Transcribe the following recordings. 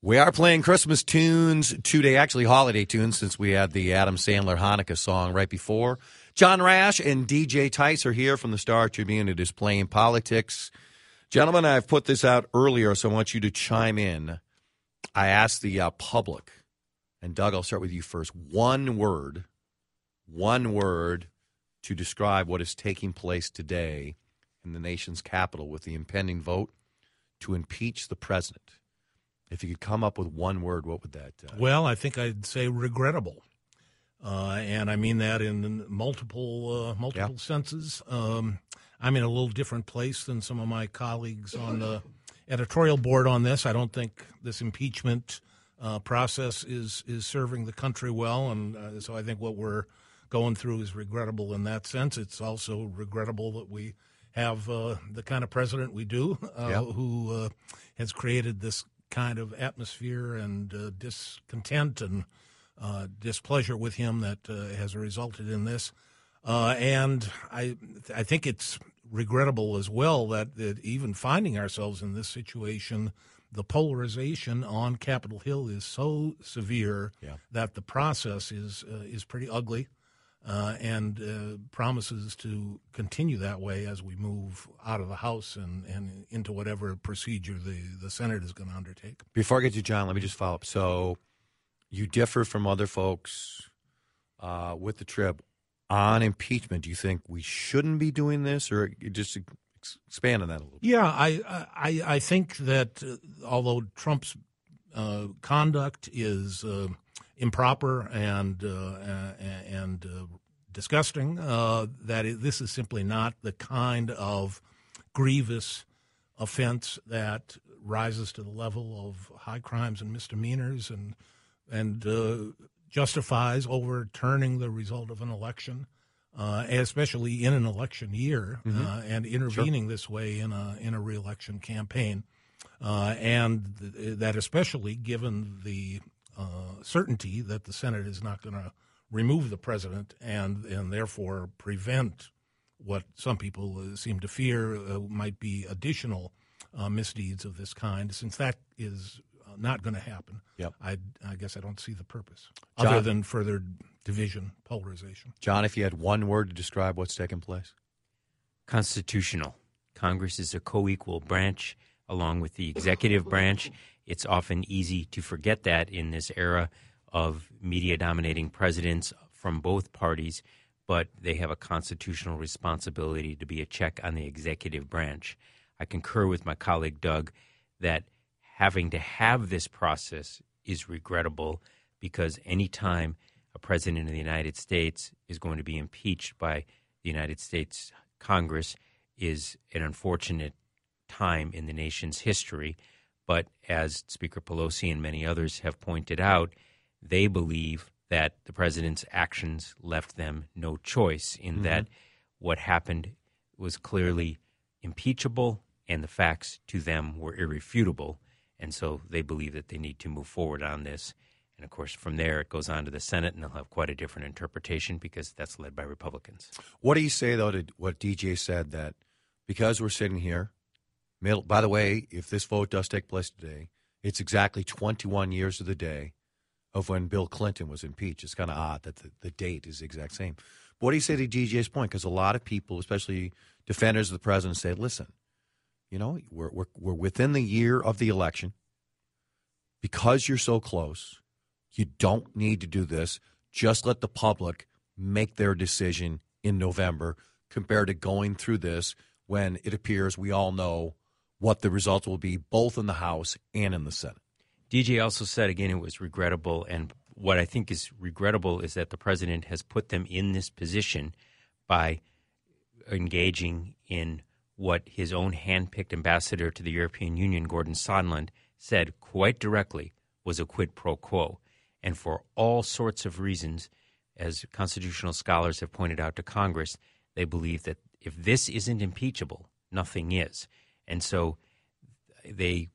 We are playing Christmas tunes today, actually holiday tunes, since we had the Adam Sandler Hanukkah song right before. John Rash and DJ Tice are here from the Star Tribune. It is playing politics. Gentlemen, I've put this out earlier, so I want you to chime in. I asked the uh, public, and Doug, I'll start with you first. One word, one word to describe what is taking place today in the nation's capital with the impending vote to impeach the president. If you could come up with one word, what would that? Uh, well, I think I'd say regrettable, uh, and I mean that in multiple uh, multiple yeah. senses. Um, I'm in a little different place than some of my colleagues on the editorial board on this. I don't think this impeachment uh, process is is serving the country well, and uh, so I think what we're going through is regrettable in that sense. It's also regrettable that we have uh, the kind of president we do, yeah. who has created this kind of atmosphere and uh, discontent and uh, displeasure with him that uh, has resulted in this. Uh, and I, I think it's regrettable as well that, that even finding ourselves in this situation, the polarization on Capitol Hill is so severe yeah. that the process is uh, is pretty ugly uh, and uh, promises to continue that way as we move out of the House and, and into whatever procedure the, the Senate is going to undertake. Before I get to John, let me just follow up. So you differ from other folks uh, with the Strib on impeachment. Do you think we shouldn't be doing this, or just expand on that a little? Bit? Yeah, I I, I think that uh, although Trump's uh, conduct is uh, improper and uh, and uh, disgusting. Uh, that this is simply not the kind of grievous offense that rises to the level of high crimes and misdemeanors and and uh, justifies overturning the result of an election, uh, especially in an election year, mm-hmm. uh, and intervening sure. this way in a in a reelection campaign, uh, and th- that especially given the certainty that the Senate is not going to remove the president and and therefore prevent what some people uh, seem to fear uh, might be additional uh, misdeeds of this kind. Since that is uh, not going to happen, yep. I, I guess I don't see the purpose John, other than further division, polarization. John, if you had one word to describe what's taking place, constitutional. Congress is a co-equal branch along with the executive branch. It's often easy to forget that in this era of media dominating presidents from both parties, but they have a constitutional responsibility to be a check on the executive branch. I concur with my colleague Doug that having to have this process is regrettable because anytime a president of the United States is going to be impeached by the United States Congress is an unfortunate time in the nation's history. But as Speaker Pelosi and many others have pointed out, they believe that the president's actions left them no choice, in mm-hmm. that what happened was clearly impeachable and the facts to them were irrefutable. And so they believe that they need to move forward on this. And of course, from there, it goes on to the Senate, and they'll have quite a different interpretation because that's led by Republicans. What do you say, though, to what DJ said that because we're sitting here by the way, if this vote does take place today, it's exactly 21 years of the day of when Bill Clinton was impeached. It's kind of odd that the, the date is the exact same. But what do you say to DJ's point? Because a lot of people, especially defenders of the president, say, listen, you know, we're, we're, we're within the year of the election. Because you're so close, you don't need to do this. Just let the public make their decision in November compared to going through this when it appears we all know what the results will be both in the House and in the Senate. DJ also said again it was regrettable, and what I think is regrettable is that the president has put them in this position by engaging in what his own handpicked ambassador to the European Union, Gordon Sondland, said quite directly was a quid pro quo. And for all sorts of reasons, as constitutional scholars have pointed out to Congress, they believe that if this isn't impeachable, nothing is. And so they,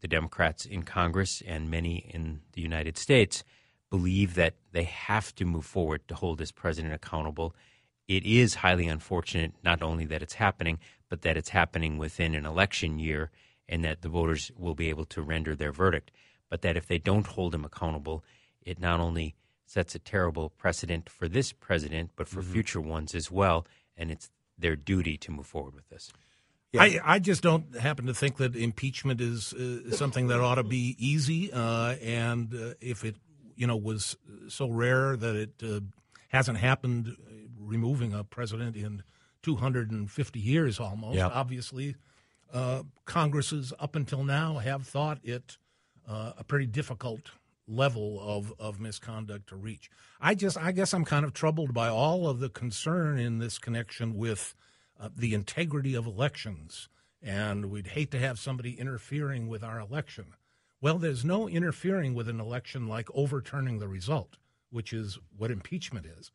the Democrats in Congress and many in the United States, believe that they have to move forward to hold this president accountable. It is highly unfortunate, not only that it's happening, but that it's happening within an election year and that the voters will be able to render their verdict. but that if they don't hold him accountable, it not only sets a terrible precedent for this president, but for mm-hmm. future ones as well. And it's their duty to move forward with this. Yeah. I, I just don't happen to think that impeachment is uh, something that ought to be easy. Uh, and uh, if it, you know, was so rare that it uh, hasn't happened, uh, removing a president in 250 years almost, obviously, uh, Congresses up until now have thought it a pretty difficult level of, of misconduct to reach. I just, I guess I'm kind of troubled by all of the concern in this connection with – uh, the integrity of elections, and we'd hate to have somebody interfering with our election. Well, there's no interfering with an election like overturning the result, which is what impeachment is.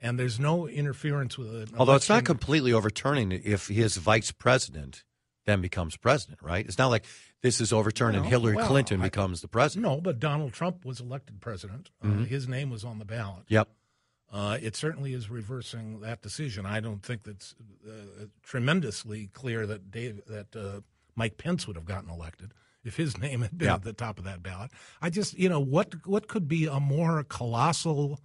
And there's no interference with it. Although it's not completely overturning if his vice president then becomes president, right? It's not like this is overturned and Hillary well, Clinton I, becomes the president. No, but Donald Trump was elected president. Uh, mm-hmm. Uh, his name was on the ballot. Yep. Uh, it certainly is reversing that decision. I don't think that's uh, tremendously clear that Dave, that uh, Mike Pence would have gotten elected if his name had been yeah. at the top of that ballot. I just, you know, what what could be a more colossal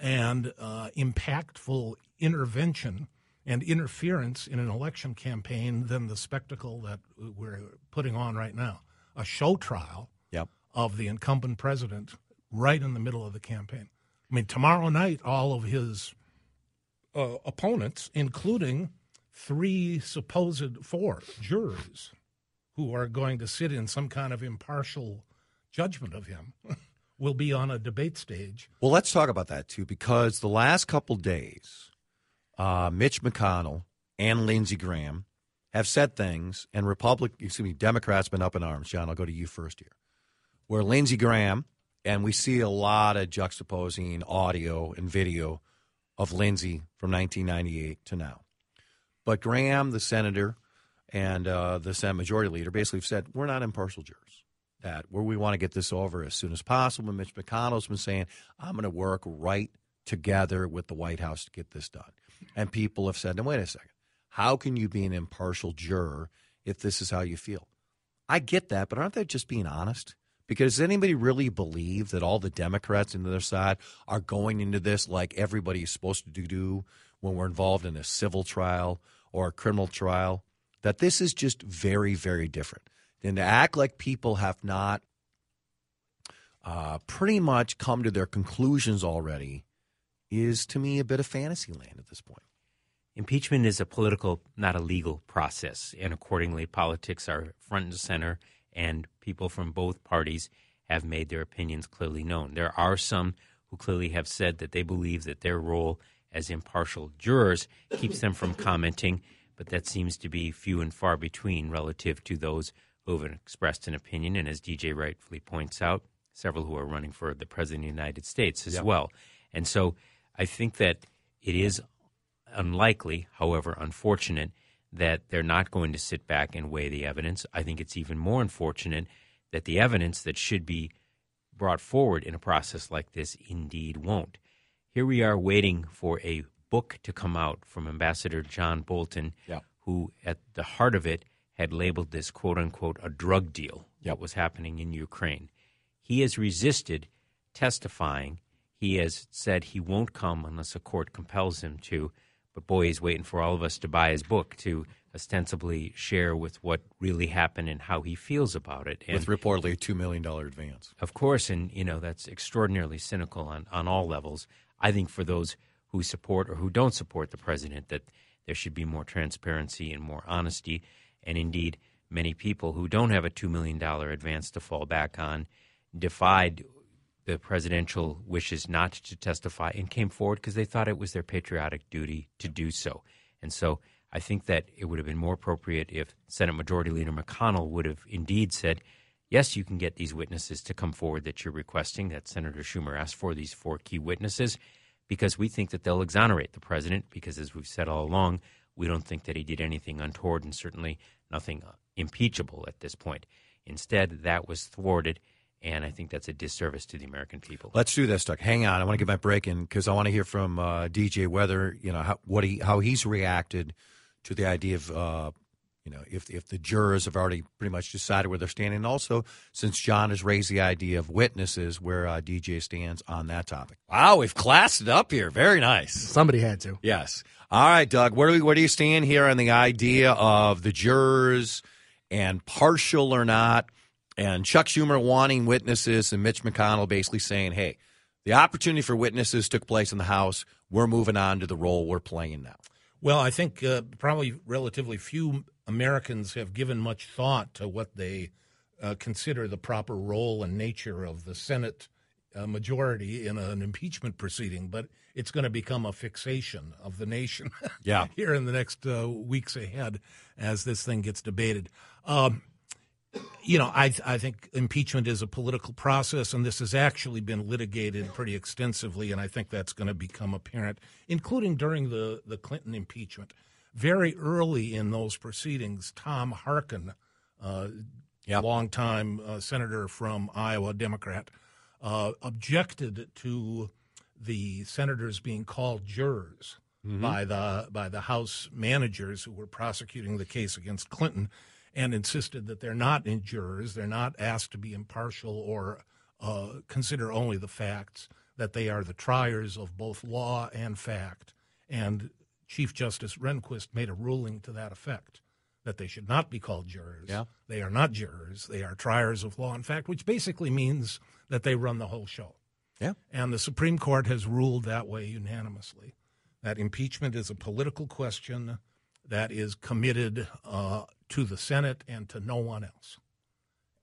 and uh, impactful intervention and interference in an election campaign than the spectacle that we're putting on right now? A show trial yep. of the incumbent president right in the middle of the campaign. I mean, tomorrow night, all of his uh, opponents, including three supposed four jurors who are going to sit in some kind of impartial judgment of him, will be on a debate stage. Well, let's talk about that too, because the last couple days, uh, Mitch McConnell and Lindsey Graham have said things, and Republic, excuse me, Democrats been up in arms. John, I'll go to you first here. Where Lindsey Graham and we see a lot of juxtaposing audio and video of Lindsey from 1998 to now. But Graham, the senator, and uh, the Senate Majority Leader basically said, we're not impartial jurors. That where we want to get this over as soon as possible. And Mitch McConnell's been saying, I'm going to work right together with the White House to get this done. And people have said, now, wait a second. How can you be an impartial juror if this is how you feel? I get that, but aren't they just being honest? Because does anybody really believe that all the Democrats on the other side are going into this like everybody is supposed to do when we're involved in a civil trial or a criminal trial? That this is just very, very different. And to act like people have not uh, pretty much come to their conclusions already is to me a bit of fantasy land at this point. Impeachment is a political, not a legal process, and accordingly, politics are front and center and people from both parties have made their opinions clearly known. There are some who clearly have said that they believe that their role as impartial jurors keeps them from commenting, but that seems to be few and far between relative to those who have expressed an opinion. And as DJ rightfully points out, several who are running for the President of the United States as yep. well. And so I think that it is unlikely, however unfortunate, that they're not going to sit back and weigh the evidence. I think it's even more unfortunate that the evidence that should be brought forward in a process like this indeed won't. Here we are waiting for a book to come out from Ambassador John Bolton, yeah. who, at the heart of it, had labeled this quote unquote a drug deal yep. that was happening in Ukraine. He has resisted testifying. He has said he won't come unless a court compels him to. But boy, he's waiting for all of us to buy his book to ostensibly share with what really happened and how he feels about it. And with reportedly a $2 million advance. Of course, and you know, that's extraordinarily cynical on, on all levels. I think for those who support or who don't support the president, that there should be more transparency and more honesty. And indeed, many people who don't have a $2 million advance to fall back on defied the presidential wishes not to testify and came forward because they thought it was their patriotic duty to do so. And so I think that it would have been more appropriate if Senate Majority Leader McConnell would have indeed said, yes, you can get these witnesses to come forward that you're requesting, that Senator Schumer asked for, these four key witnesses, because we think that they'll exonerate the president, because as we've said all along, we don't think that he did anything untoward and certainly nothing uh, impeachable at this point. Instead, that was thwarted and I think that's a disservice to the American people. Let's do this, Doug. Hang on, I want to get my break in because I want to hear from uh, DJ whether you know how, what he how he's reacted to the idea of uh, You know, if if the jurors have already pretty much decided where they're standing, and also since John has raised the idea of witnesses, where uh, DJ stands on that topic. Wow, we've classed it up here. Very nice. Somebody had to. Yes. All right, Doug. Where do we, where do you stand here on the idea of the jurors and partial or not, and Chuck Schumer wanting witnesses, and Mitch McConnell basically saying, "Hey, the opportunity for witnesses took place in the House. We're moving on to the role we're playing now." Well, I think uh, probably relatively few Americans have given much thought to what they uh, consider the proper role and nature of the Senate uh, majority in an impeachment proceeding, but it's going to become a fixation of the nation yeah. here in the next uh, weeks ahead as this thing gets debated. Um, you know, I, I think impeachment is a political process, and this has actually been litigated pretty extensively, and I think that's going to become apparent, including during the, the Clinton impeachment very early in those proceedings, Tom Harkin, uh, yep. longtime uh, senator from Iowa, Democrat, uh, objected to the senators being called jurors mm-hmm. by the by the House managers who were prosecuting the case against Clinton, and insisted that they're not in jurors, they're not asked to be impartial or uh, consider only the facts, that they are the triers of both law and fact, and Chief Justice Rehnquist made a ruling to that effect that they should not be called jurors. Yeah. They are not jurors. They are triers of law and fact, which basically means that they run the whole show. Yeah. And the Supreme Court has ruled that way unanimously that impeachment is a political question that is committed uh, to the Senate and to no one else.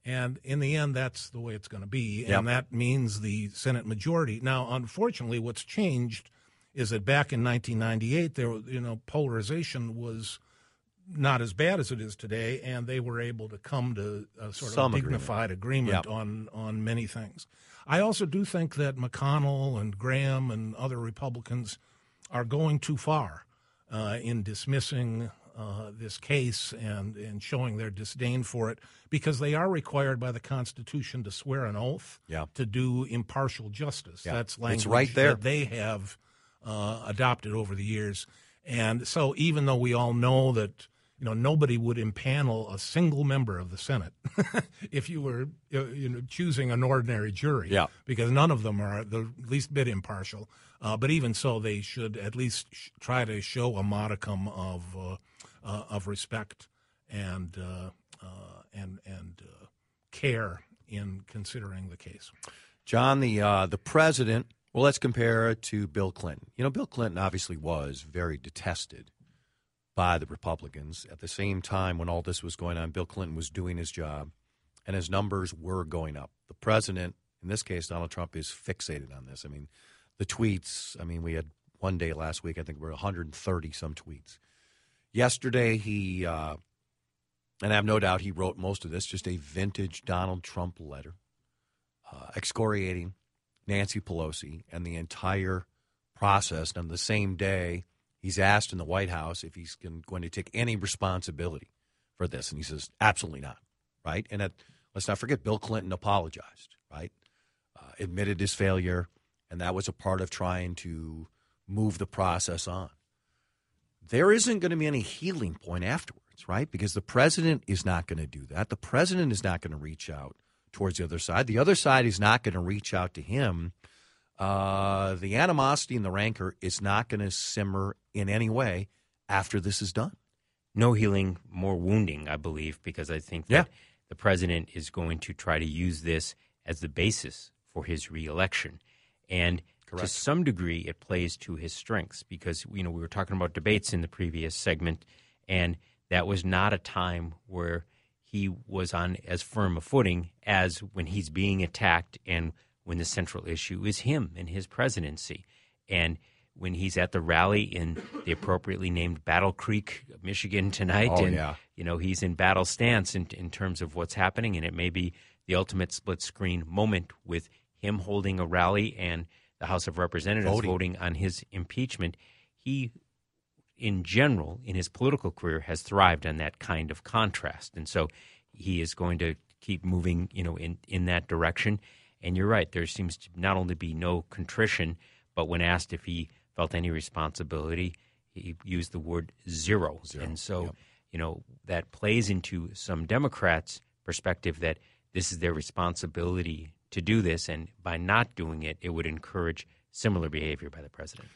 And in the end, that's the way it's going to be. And that means the Senate majority. Now, unfortunately, what's changed is that back in 1998, there you know polarization was not as bad as it is today, and they were able to come to a sort Some of dignified agreement, yep. on on many things. I also do think that McConnell and Graham and other Republicans are going too far uh, in dismissing uh, this case and, and showing their disdain for it because they are required by the Constitution to swear an oath yeah. to do impartial justice. Yeah. That's language it's right there. that they have uh, adopted over the years. And so, even though we all know that you know nobody would impanel a single member of the Senate if you were you know choosing an ordinary jury, yeah. because none of them are the least bit impartial. Uh, but even so, they should at least sh- try to show a modicum of uh, uh, of respect and uh, uh, and and uh, care in considering the case. John, the the president well, let's compare it to Bill Clinton. You know, Bill Clinton obviously was very detested by the Republicans. At the same time, when all this was going on, Bill Clinton was doing his job and his numbers were going up. The president, in this case, Donald Trump, is fixated on this. I mean, the tweets, I mean, we had one day last week, I think we were 130 some tweets. Yesterday, he, uh, and I have no doubt he wrote most of this, just a vintage Donald Trump letter uh, excoriating Nancy Pelosi and the entire process. And on the same day, he's asked in the White House if he's going to take any responsibility for this. And he says, absolutely not. Right. And at, let's not forget, Bill Clinton apologized, right? Uh, admitted his failure. And that was a part of trying to move the process on. There isn't going to be any healing point afterwards, right? Because the president is not going to do that. The president is not going to reach out towards the other side. The other side is not going to reach out to him. Uh, the animosity and the rancor is not going to simmer in any way after this is done. No healing, more wounding, I believe, because I think that yeah. the president is going to try to use this as the basis for his reelection. And Correct. to some degree, it plays to his strengths because, you know, we were talking about debates in the previous segment, and that was not a time where – he was on as firm a footing as when he's being attacked and when the central issue is him and his presidency. And when he's at the rally in the appropriately named Battle Creek, Michigan tonight, oh, and yeah. you know he's in battle stance in, in terms of what's happening, and it may be the ultimate split screen moment with him holding a rally and the House of Representatives voting, voting on his impeachment. He in general, in his political career, has thrived on that kind of contrast, and so he is going to keep moving, you know, in in that direction. And you're right; there seems to not only be no contrition, but when asked if he felt any responsibility, he used the word zero. Zero. And so, yep. you know, that plays into some Democrats' perspective that this is their responsibility to do this, and by not doing it, it would encourage similar behavior by the president.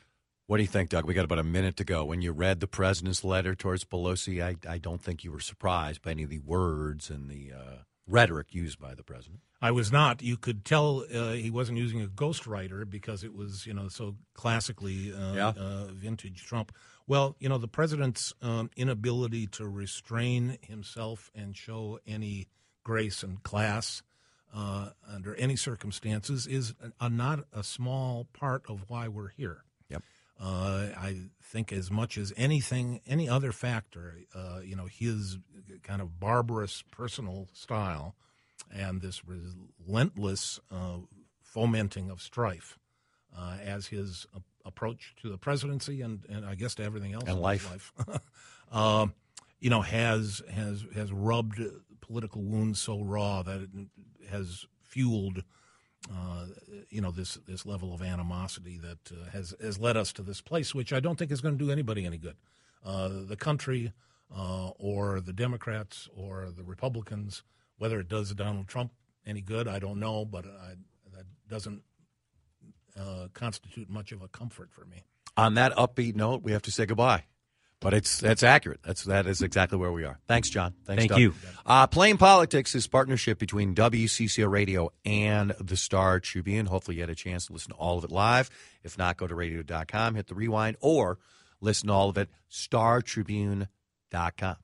What do you think, Doug? We got about a minute to go. When you read the president's letter towards Pelosi, I, I don't think you were surprised by any of the words and the uh, rhetoric used by the president. I was not. You could tell uh, he wasn't using a ghostwriter because it was, you know, so classically uh, Yeah. uh, vintage Trump. Well, you know, the president's um, inability to restrain himself and show any grace and class uh, under any circumstances is a, a not a small part of why we're here. Yep. Uh, I think as much as anything, any other factor, uh, you know, his kind of barbarous personal style and this relentless uh, fomenting of strife uh, as his approach to the presidency and, and I guess to everything else And in life. life, uh, you know, has has has rubbed political wounds so raw that it has fueled uh, you know this this level of animosity that uh, has has led us to this place, which I don't think is going to do anybody any good. Uh, the country, uh, or the Democrats, or the Republicans, whether it does Donald Trump any good, I don't know, but I, that doesn't uh, constitute much of a comfort for me. On that upbeat note, we have to say goodbye. But it's that's accurate. That's that is exactly where we are. Thanks, John. Thanks, Thank Doug. you. Uh, Playing Politics is partnership between WCCO Radio and the Star Tribune. Hopefully, you had a chance to listen to all of it live. If not, go to radio.com, hit the rewind, or listen to all of it startribune.com.